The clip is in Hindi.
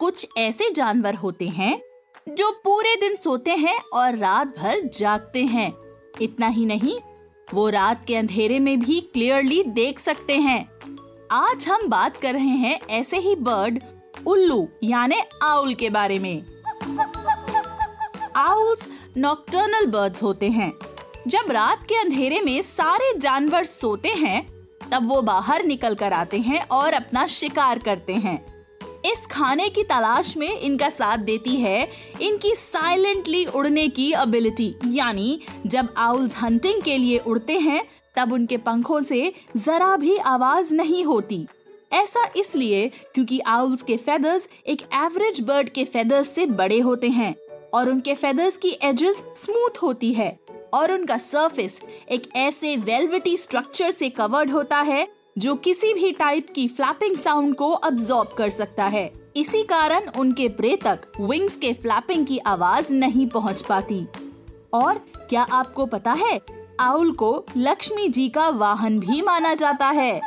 कुछ ऐसे जानवर होते हैं जो पूरे दिन सोते हैं और रात भर जागते हैं। इतना ही नहीं, वो रात के अंधेरे में भी क्लियरली देख सकते हैं। आज हम बात कर रहे हैं ऐसे ही बर्ड उल्लू, यानी आउल के बारे में। आउल्स नॉक्टर्नल बर्ड्स होते हैं। जब रात के अंधेरे में सारे जानवर सोते हैं, तब वो बाहर निकल कर आते हैं और अपना शिकार करते हैं। इस खाने की तलाश में इनका साथ देती है इनकी साइलेंटली उड़ने की एबिलिटी यानी जब आउल्स हंटिंग के लिए उड़ते हैं, तब उनके पंखों से जरा भी आवाज़ नहीं होती। ऐसा इसलिए क्योंकि आउल्स के फेदर्स एक एवरेज बर्ड के फेदर्स से बड़े होते हैं और उनके फेदर्स की एजेस स्मूथ होती है और उनका सरफेस एक ऐसे वेलवेटी स्ट्रक्चर से कवर्ड होता है जो किसी भी टाइप की फ्लैपिंग साउंड को अब्जॉर्ब कर सकता है। इसी कारण उनके प्रे तक विंग्स के फ्लैपिंग की आवाज़ नहीं पहुँच पाती। और क्या आपको पता है आउल को लक्ष्मी जी का वाहन भी माना जाता है?